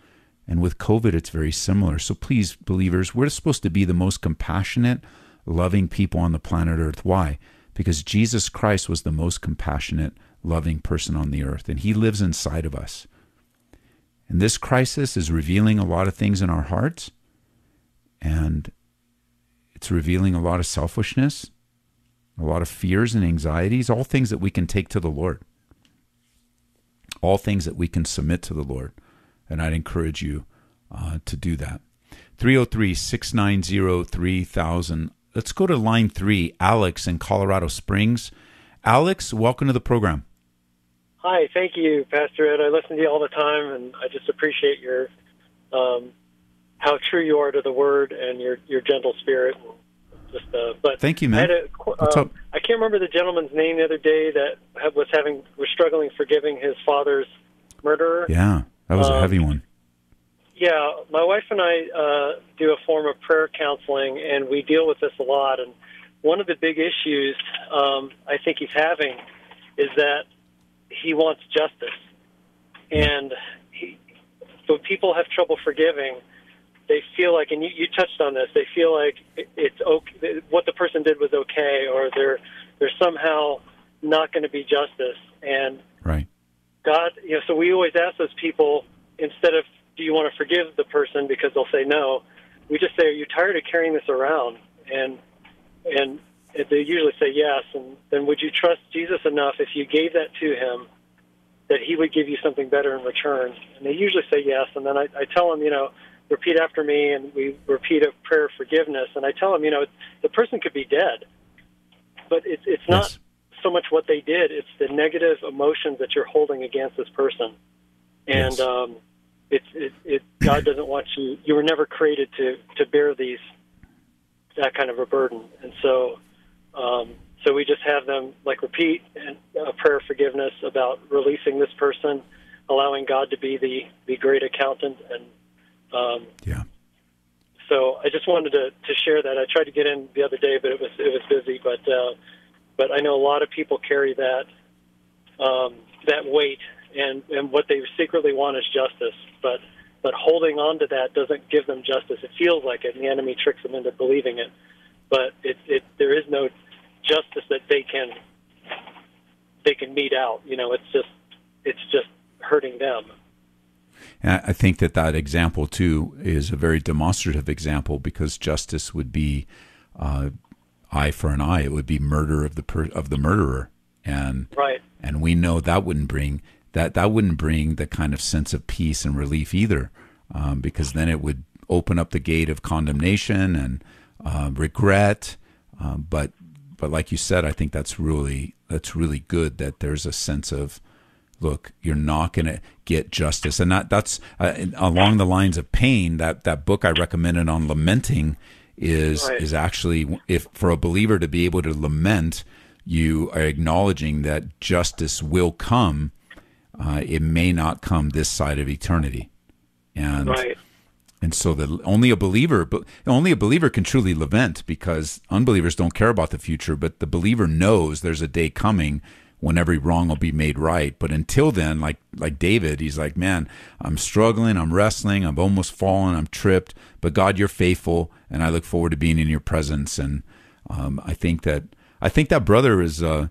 And with COVID, it's very similar. So please, believers, we're supposed to be the most compassionate, loving people on the planet Earth. Why? Because Jesus Christ was the most compassionate, loving person on the earth, and he lives inside of us. And this crisis is revealing a lot of things in our hearts. And it's revealing a lot of selfishness, a lot of fears and anxieties, all things that we can take to the Lord, all things that we can submit to the Lord. And I'd encourage you uh, to do that. 303 690 3000. Let's go to line three, Alex in Colorado Springs. Alex, welcome to the program. Hi, thank you, Pastor Ed. I listen to you all the time, and I just appreciate your um, how true you are to the word and your your gentle spirit. Just, uh, but thank you, man. I, a, What's um. I can't remember the gentleman's name the other day that was having was struggling forgiving his father's murderer. Yeah, that was um, a heavy one. Yeah, my wife and I uh, do a form of prayer counseling, and we deal with this a lot. And one of the big issues um, I think he's having is that he wants justice, and he, so people have trouble forgiving they feel like, and you, you touched on this, they feel like it's okay, what the person did was okay, or they're they're somehow not going to be justice. And Right. God, you know, so we always ask those people instead of, do you want to forgive the person because they'll say no, we just say, are you tired of carrying this around? And and they usually say yes. And then would you trust Jesus enough if you gave that to him that he would give you something better in return? And they usually say yes. And then I, I tell them, you know, repeat after me, and we repeat a prayer of forgiveness. And I tell them, you know, the person could be dead, but it's it's not Yes. so much what they did; it's the negative emotions that you're holding against this person. And Yes. um, it's it, it God doesn't want you. You were never created to to bear these that kind of a burden, and so. Um, so we just have them like repeat a prayer of forgiveness about releasing this person, allowing God to be the, the great accountant, and um, Yeah. so I just wanted to, to share that. I tried to get in the other day, but it was it was busy. But uh, but I know a lot of people carry that um, that weight, and and what they secretly want is justice. But but holding on to that doesn't give them justice. It feels like it, and the enemy tricks them into believing it. But it, it there is no justice that they can they can mete out. You know, it's just it's just hurting them. And I think that that example too is a very demonstrative example because justice would be uh, eye for an eye. It would be murder of the per- of the murderer, and Right. and we know that wouldn't bring that that wouldn't bring the kind of sense of peace and relief either, um, because then it would open up the gate of condemnation and uh, regret. Um, but but like you said, I think that's really that's really good that there's a sense of look, you're not going to get justice, and that that's uh, along the lines of pain. That that book I recommended on lamenting is Right. is actually if for a believer to be able to lament, you are acknowledging that justice will come. Uh, it may not come this side of eternity, and Right. and so the only a believer, but only a believer can truly lament because unbelievers don't care about the future. But the believer knows there's a day coming when every wrong will be made right. But until then, like like David, he's like, man, I'm struggling, I'm wrestling, I'm almost fallen, I'm tripped. But God, you're faithful, and I look forward to being in your presence. And um, I think that I think that brother is uh,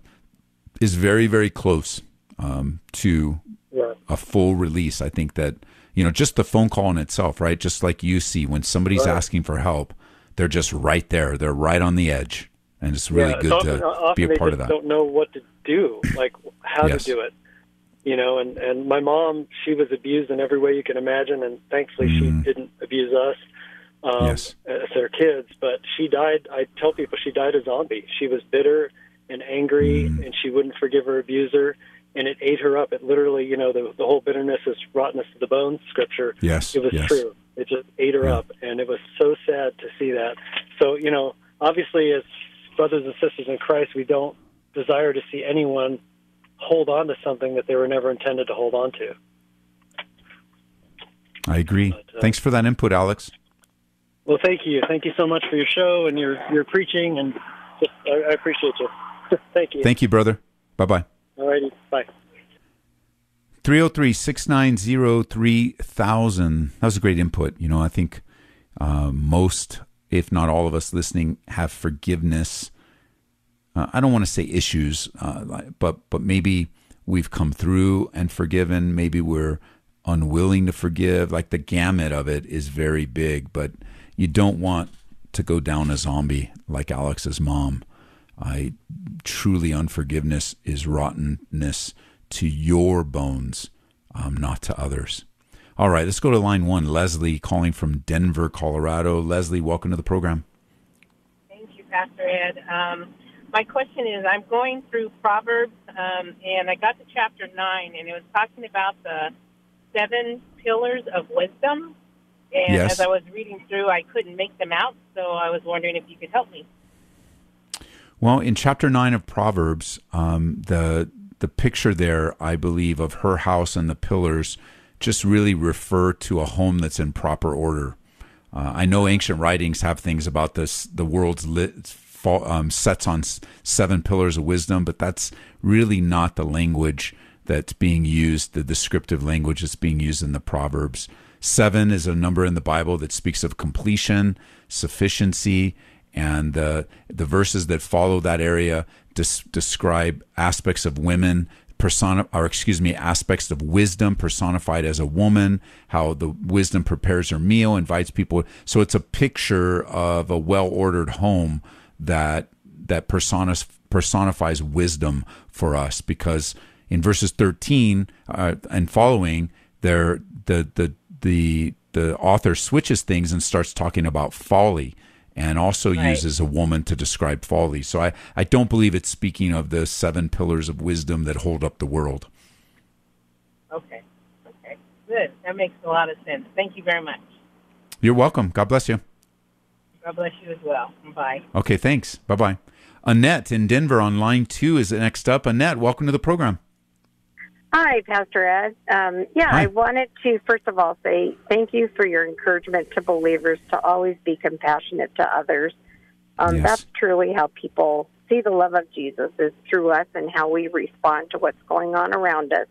is very very close um, to Yeah. a full release. I think that you know just the phone call in itself, right? Just like you see when somebody's Right. asking for help, they're just right there. They're right on the edge, and it's really yeah, good it's often, to be a part of that. Don't know what to do, like how Yes. to do it. You know, and and my mom, she was abused in every way you can imagine, and thankfully Mm. she didn't abuse us um, Yes. as their kids. But she died. I tell people she died a zombie. She was bitter and angry, Mm. and she wouldn't forgive her abuser, and it ate her up. It literally, you know, the the whole bitterness is rottenness to the bones. Scripture. Yes, it was yes. true. It just ate her Yeah. up, and it was so sad to see that. So, you know, obviously, as brothers and sisters in Christ, we don't desire to see anyone hold on to something that they were never intended to hold on to. I agree. But, uh, Thanks for that input, Alex. Well, thank you. Thank you so much for your show and your, your preaching, and just, I, I appreciate you. thank you. Thank you, brother. Bye bye. All righty. Bye. 303 690 3000. That was a great input. You know, I think uh, most, if not all of us listening, have forgiveness. Uh, I don't want to say issues, uh, but but maybe we've come through and forgiven. Maybe we're unwilling to forgive. Like the gamut of it is very big, but you don't want to go down a zombie like Alex's mom. I truly unforgiveness is rottenness to your bones, um, not to others. All right, let's go to line one. Leslie calling from Denver, Colorado. Leslie, welcome to the program. Thank you, Pastor Ed. Um, my question is I'm going through Proverbs, um, and I got to chapter 9, and it was talking about the seven pillars of wisdom. And Yes. as I was reading through, I couldn't make them out, so I was wondering if you could help me. Well, in chapter nine of Proverbs, um, the the picture there, I believe, of her house and the pillars, just really refer to a home that's in proper order. Uh, I know ancient writings have things about this. The world's lit, um, sets on seven pillars of wisdom, but that's really not the language that's being used. The descriptive language that's being used in the Proverbs. Seven is a number in the Bible that speaks of completion, sufficiency, and the the verses that follow that area des- describe aspects of women persona or excuse me aspects of wisdom personified as a woman how the wisdom prepares her meal invites people. So it's a picture of a well-ordered home that that personas, personifies wisdom for us because in verses 13 uh, and following there the the the the author switches things and starts talking about folly and also Right. uses a woman to describe folly. So I, I don't believe it's speaking of the seven pillars of wisdom that hold up the world. Okay. Okay. Good. That makes a lot of sense. Thank you very much. You're welcome. God bless you. God bless you as well. Bye. Okay, thanks. Bye bye. Annette in Denver on line two is next up. Annette, welcome to the program. Hi, Pastor Ed. Um, yeah, Hi. I wanted to first of all say thank you for your encouragement to believers to always be compassionate to others. Um, Yes. That's truly how people see the love of Jesus is through us and how we respond to what's going on around us.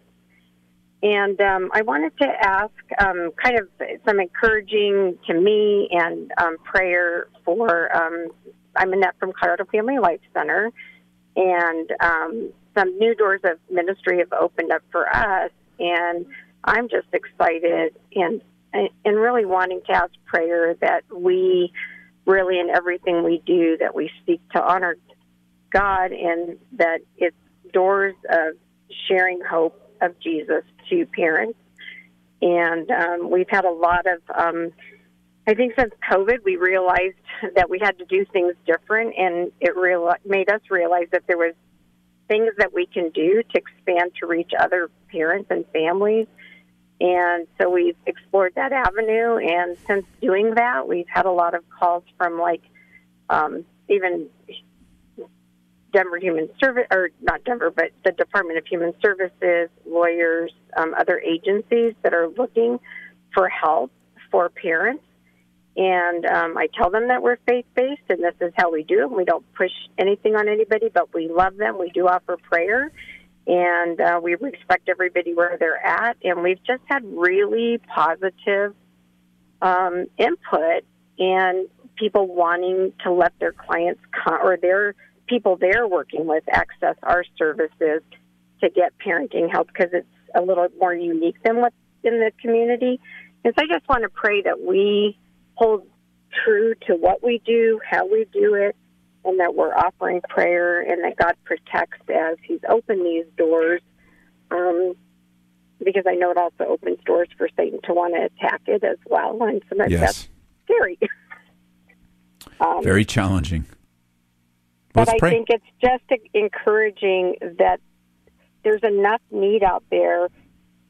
And um, I wanted to ask um, kind of some encouraging to me and um, prayer for. Um, I'm Annette from Colorado Family Life Center, and um, some new doors of ministry have opened up for us. And I'm just excited and and really wanting to ask prayer that we really in everything we do that we seek to honor God and that it's doors of sharing hope of Jesus to parents. And um, we've had a lot of, um, I think since COVID, we realized that we had to do things different, and it real- made us realize that there was things that we can do to expand to reach other parents and families. And so we've explored that avenue. And since doing that, we've had a lot of calls from like um, even Denver Human Service, or not Denver, but the Department of Human Services, lawyers, um, other agencies that are looking for help for parents. And um, I tell them that we're faith based and this is how we do it. We don't push anything on anybody, but we love them. We do offer prayer and uh, we respect everybody where they're at. And we've just had really positive um, input and people wanting to let their clients co- or their people they're working with access our services to get parenting help because it's a little more unique than what's in the community. And so I just want to pray that we hold true to what we do, how we do it, and that we're offering prayer and that God protects as He's opened these doors. Um, because I know it also opens doors for Satan to want to attack it as well. And sometimes Yes. that's scary. um, Very challenging. but Let's I pray. think it's just encouraging that there's enough need out there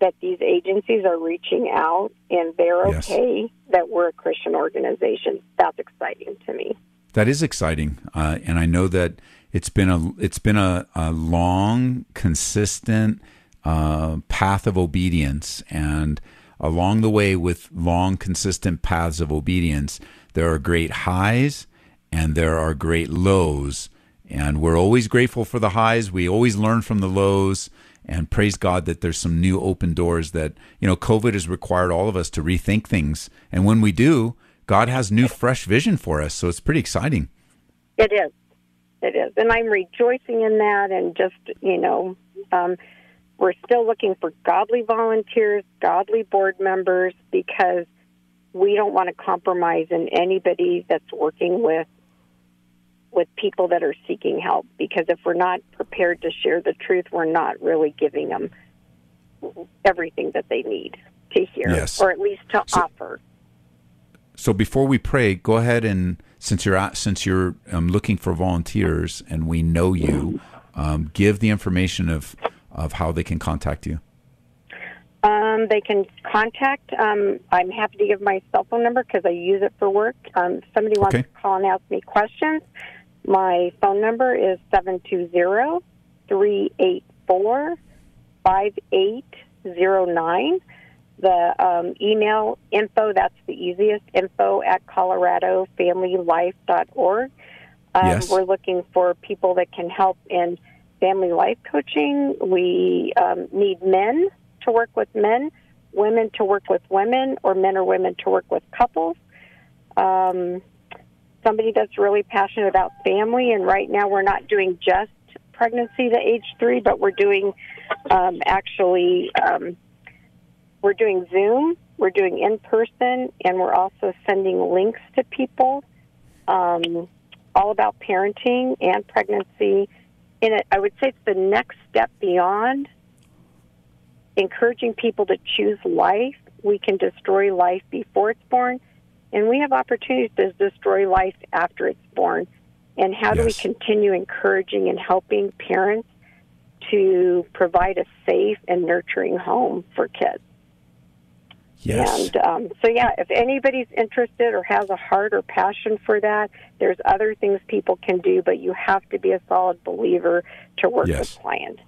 that these agencies are reaching out and they're Yes. okay that we're a Christian organization. That's exciting to me. That is exciting, uh, and I know that it's been a it's been a, a long, consistent uh, path of obedience, and along the way, with long, consistent paths of obedience, there are great highs and there are great lows, and we're always grateful for the highs. We always learn from the lows. And praise God that there's some new open doors that, you know, COVID has required all of us to rethink things. And when we do, God has new, fresh vision for us. So it's pretty exciting. It is. It is. And I'm rejoicing in that. And just, you know, um, we're still looking for godly volunteers, godly board members, because we don't want to compromise in anybody that's working with with people that are seeking help because if we're not prepared to share the truth we're not really giving them everything that they need to hear Yes. or at least to offer So before we pray, go ahead and since you're since you're um, looking for volunteers and we know you, um, give the information of of how they can contact you. Um, they can contact. Um, I'm happy to give my cell phone number because I use it for work. Um, if somebody wants Okay. to call and ask me questions, my phone number is 720 384 5809. The um, email info, that's the easiest, info at coloradofamilylife.org. Um, Yes. We're looking for people that can help in family life coaching. We um, need men to work with men, women to work with women, or men or women to work with couples. Um, somebody that's really passionate about family, and right now we're not doing just pregnancy to age three, but we're doing um, actually um, we're doing Zoom, we're doing in person, and we're also sending links to people um, all about parenting and pregnancy. And it, I would say it's the next step beyond encouraging people to choose life. We can destroy life before it's born, and we have opportunities to destroy life after it's born. And how do we continue encouraging and helping parents to provide a safe and nurturing home for kids? Yes. And um, so, yeah, if anybody's interested or has a heart or passion for that, there's other things people can do, but you have to be a solid believer to work Yes. with clients.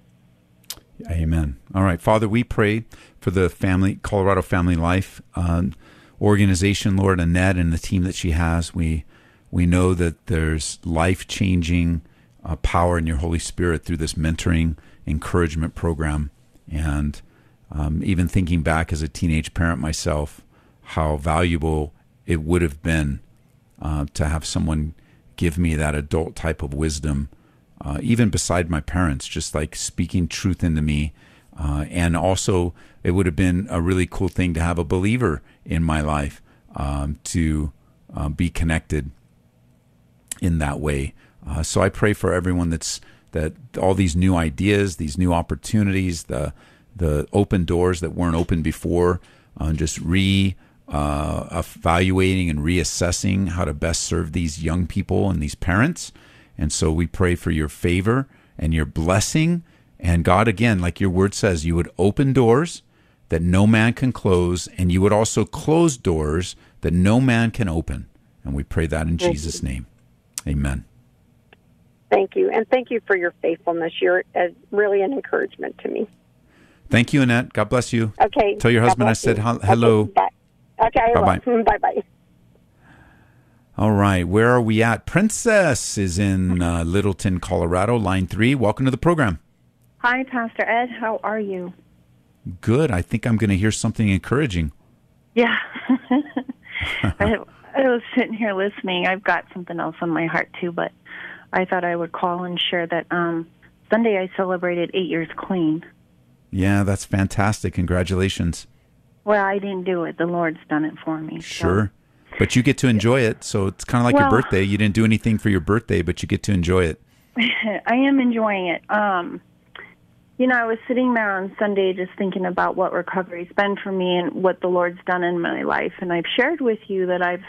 Amen. All right, Father, we pray for the family, Colorado Family Life um, organization, Lord Annette, and the team that she has. We we know that there's life changing uh, power in your Holy Spirit through this mentoring encouragement program, and um, even thinking back as a teenage parent myself, how valuable it would have been uh, to have someone give me that adult type of wisdom, uh, even beside my parents, just like speaking truth into me. Uh, and also, it would have been a really cool thing to have a believer in my life um, to uh, be connected in that way. Uh, so I pray for everyone that's that all these new ideas, these new opportunities, the the open doors that weren't open before, uh, just re uh, evaluating and reassessing how to best serve these young people and these parents. And so we pray for your favor and your blessing. And God, again, like your word says, you would open doors that no man can close, and you would also close doors that no man can open. And we pray that in Thank Jesus' name. Amen. Thank you. And thank you for your faithfulness. You're uh, really an encouragement to me. Thank you, Annette. God bless you. Okay. Tell your God husband I said you. hello. Okay, bye. Okay, bye bye. Bye bye. All right. Where are we at? Princess is in uh, Littleton, Colorado, line three. Welcome to the program. Hi, Pastor Ed. How are you? Good. I think I'm going to hear something encouraging. Yeah. I, I was sitting here listening. I've got something else on my heart too, but I thought I would call and share that um, Sunday I celebrated eight years clean. Yeah, that's fantastic. Congratulations. Well, I didn't do it. The Lord's done it for me. so- Sure. But you get to enjoy it. So it's kind of like your birthday. You didn't do anything for your birthday, but you get to enjoy it. I am enjoying it. Um, you know, I was sitting there on Sunday just thinking about what recovery's been for me and what the Lord's done in my life, and I've shared with you that I've,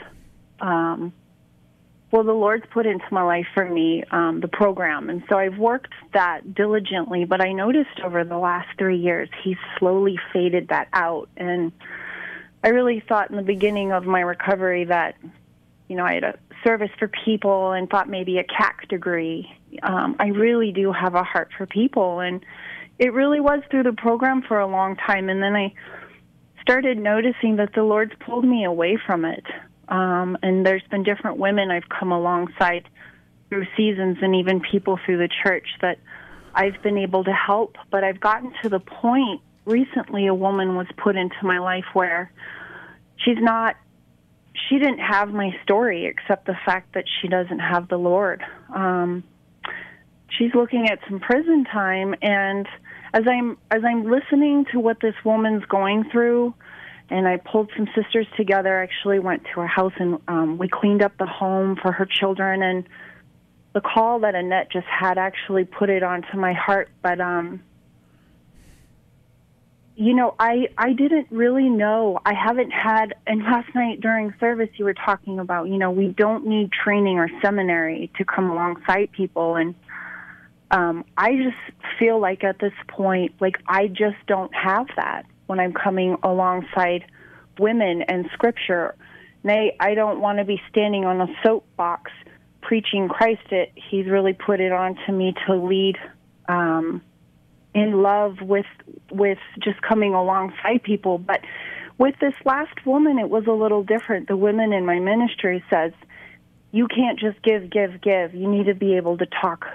um, well, the Lord's put into my life for me um, the program, and so I've worked that diligently. But I noticed over the last three years, He's slowly faded that out, and I really thought in the beginning of my recovery that you know, I had a service for people and thought maybe a CAC degree. Um, I really do have a heart for people, and it really was through the program for a long time. And then I started noticing that the Lord's pulled me away from it. Um, and there's been different women I've come alongside through seasons, and even people through the church that I've been able to help. But I've gotten to the point recently, a woman was put into my life where she's not she didn't have my story except the fact that she doesn't have the Lord. Um, she's looking at some prison time, and as I'm as I'm listening to what this woman's going through, and I pulled some sisters together. Actually, went to her house and um, we cleaned up the home for her children. And the call that Annette just had actually put it onto my heart. But um, you know, I I didn't really know. I haven't had. And last night during service, you were talking about, you know, we don't need training or seminary to come alongside people, and um, I just feel like at this point, like I just don't have that when I'm coming alongside women and Scripture. Nay, I don't want to be standing on a soapbox preaching Christ. It He's really put it on to me to lead. Um, in love with with just coming alongside people but with this last woman it was a little different the women in my ministry says you can't just give give give you need to be able to talk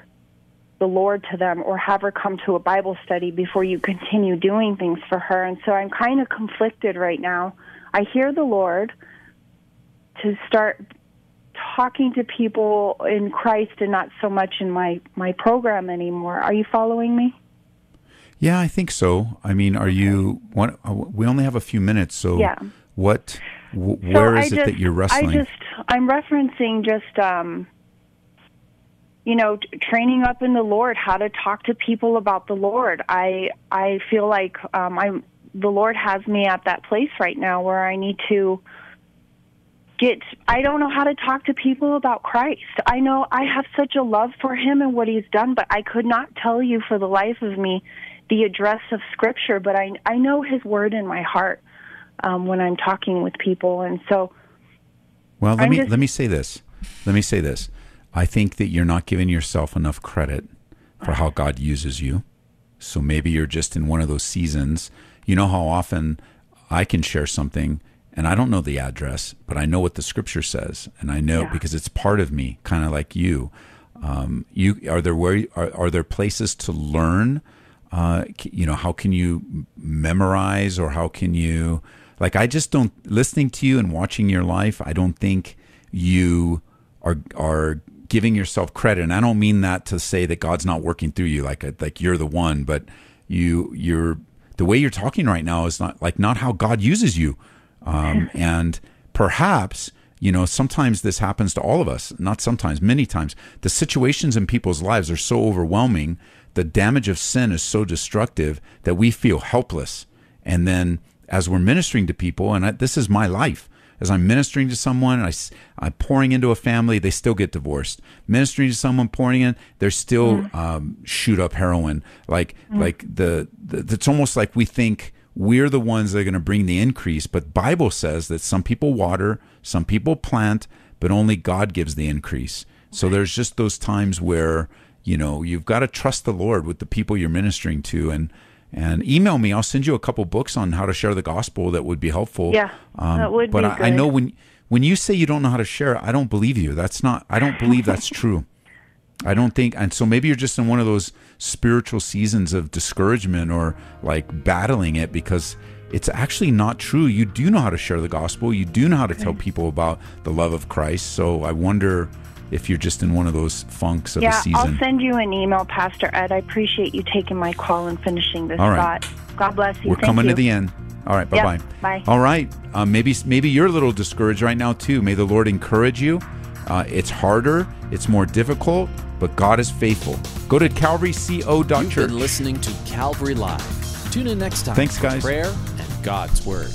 the lord to them or have her come to a bible study before you continue doing things for her and so i'm kind of conflicted right now i hear the lord to start talking to people in Christ and not so much in my my program anymore. Are you following me? Yeah, I think so. I mean, are you? What, uh, we only have a few minutes, so Yeah. what? W- So where I it just- that you're wrestling? I just I'm referencing just um you know training up in the Lord, how to talk to people about the Lord. I I feel like um I'm the Lord has me at that place right now where I need to get I don't know how to talk to people about Christ. I know I have such a love for him and what he's done, but I could not tell you for the life of me the address of scripture, but I I know his word in my heart um when I'm talking with people and so Well, let I'm me just- let me say this. Let me say this. I think that you're not giving yourself enough credit for how God uses you. So maybe you're just in one of those seasons. You know how often I can share something and I don't know the address, but I know what the scripture says, and I know because it's part of me, kind of like you. Um, you are there where are, are there places to learn? Uh, you know, how can you memorize or how can you like? I just don't listening to you and watching your life. I don't think you are are giving yourself credit, and I don't mean that to say that God's not working through you, like like you're the one, but you you're the way you're talking right now is not like not how God uses you, um, and perhaps you know sometimes this happens to all of us not sometimes many times. The situations in people's lives are so overwhelming the damage of sin is so destructive that we feel helpless. And then as we're ministering to people and I, this is my life as i'm ministering to someone I, I'm pouring into a family they still get divorced. Ministering to someone pouring in they're still um, shoot up heroin. Like like the, the it's almost like we think we're the ones that are going to bring the increase but bible says that some people water some people plant but only god gives the increase. So there's just those times where you know you've got to trust the lord with the people you're ministering to and and email me. I'll send you a couple books on how to share the gospel that would be helpful. Yeah, um, that would but be I, I know when when you say you don't know how to share i don't believe you. That's not i don't believe that's true. I don't think, and so maybe you're just in one of those spiritual seasons of discouragement or like battling it because it's actually not true. You do know how to share the gospel, you do know how to tell people about the love of Christ. So I wonder if you're just in one of those funks of a yeah, season. I'll send you an email, Pastor Ed. I appreciate you taking my call and finishing this All right. thought. God bless you. We're Thank coming you. to the end. All right, bye Yeah, bye. bye. All right, uh, maybe maybe you're a little discouraged right now too. May the Lord encourage you. Uh, it's harder, it's more difficult, but God is faithful. Go to calvaryco.church. You've been listening to Calvary Live. Tune in next time Thanks, for guys. prayer and God's Word.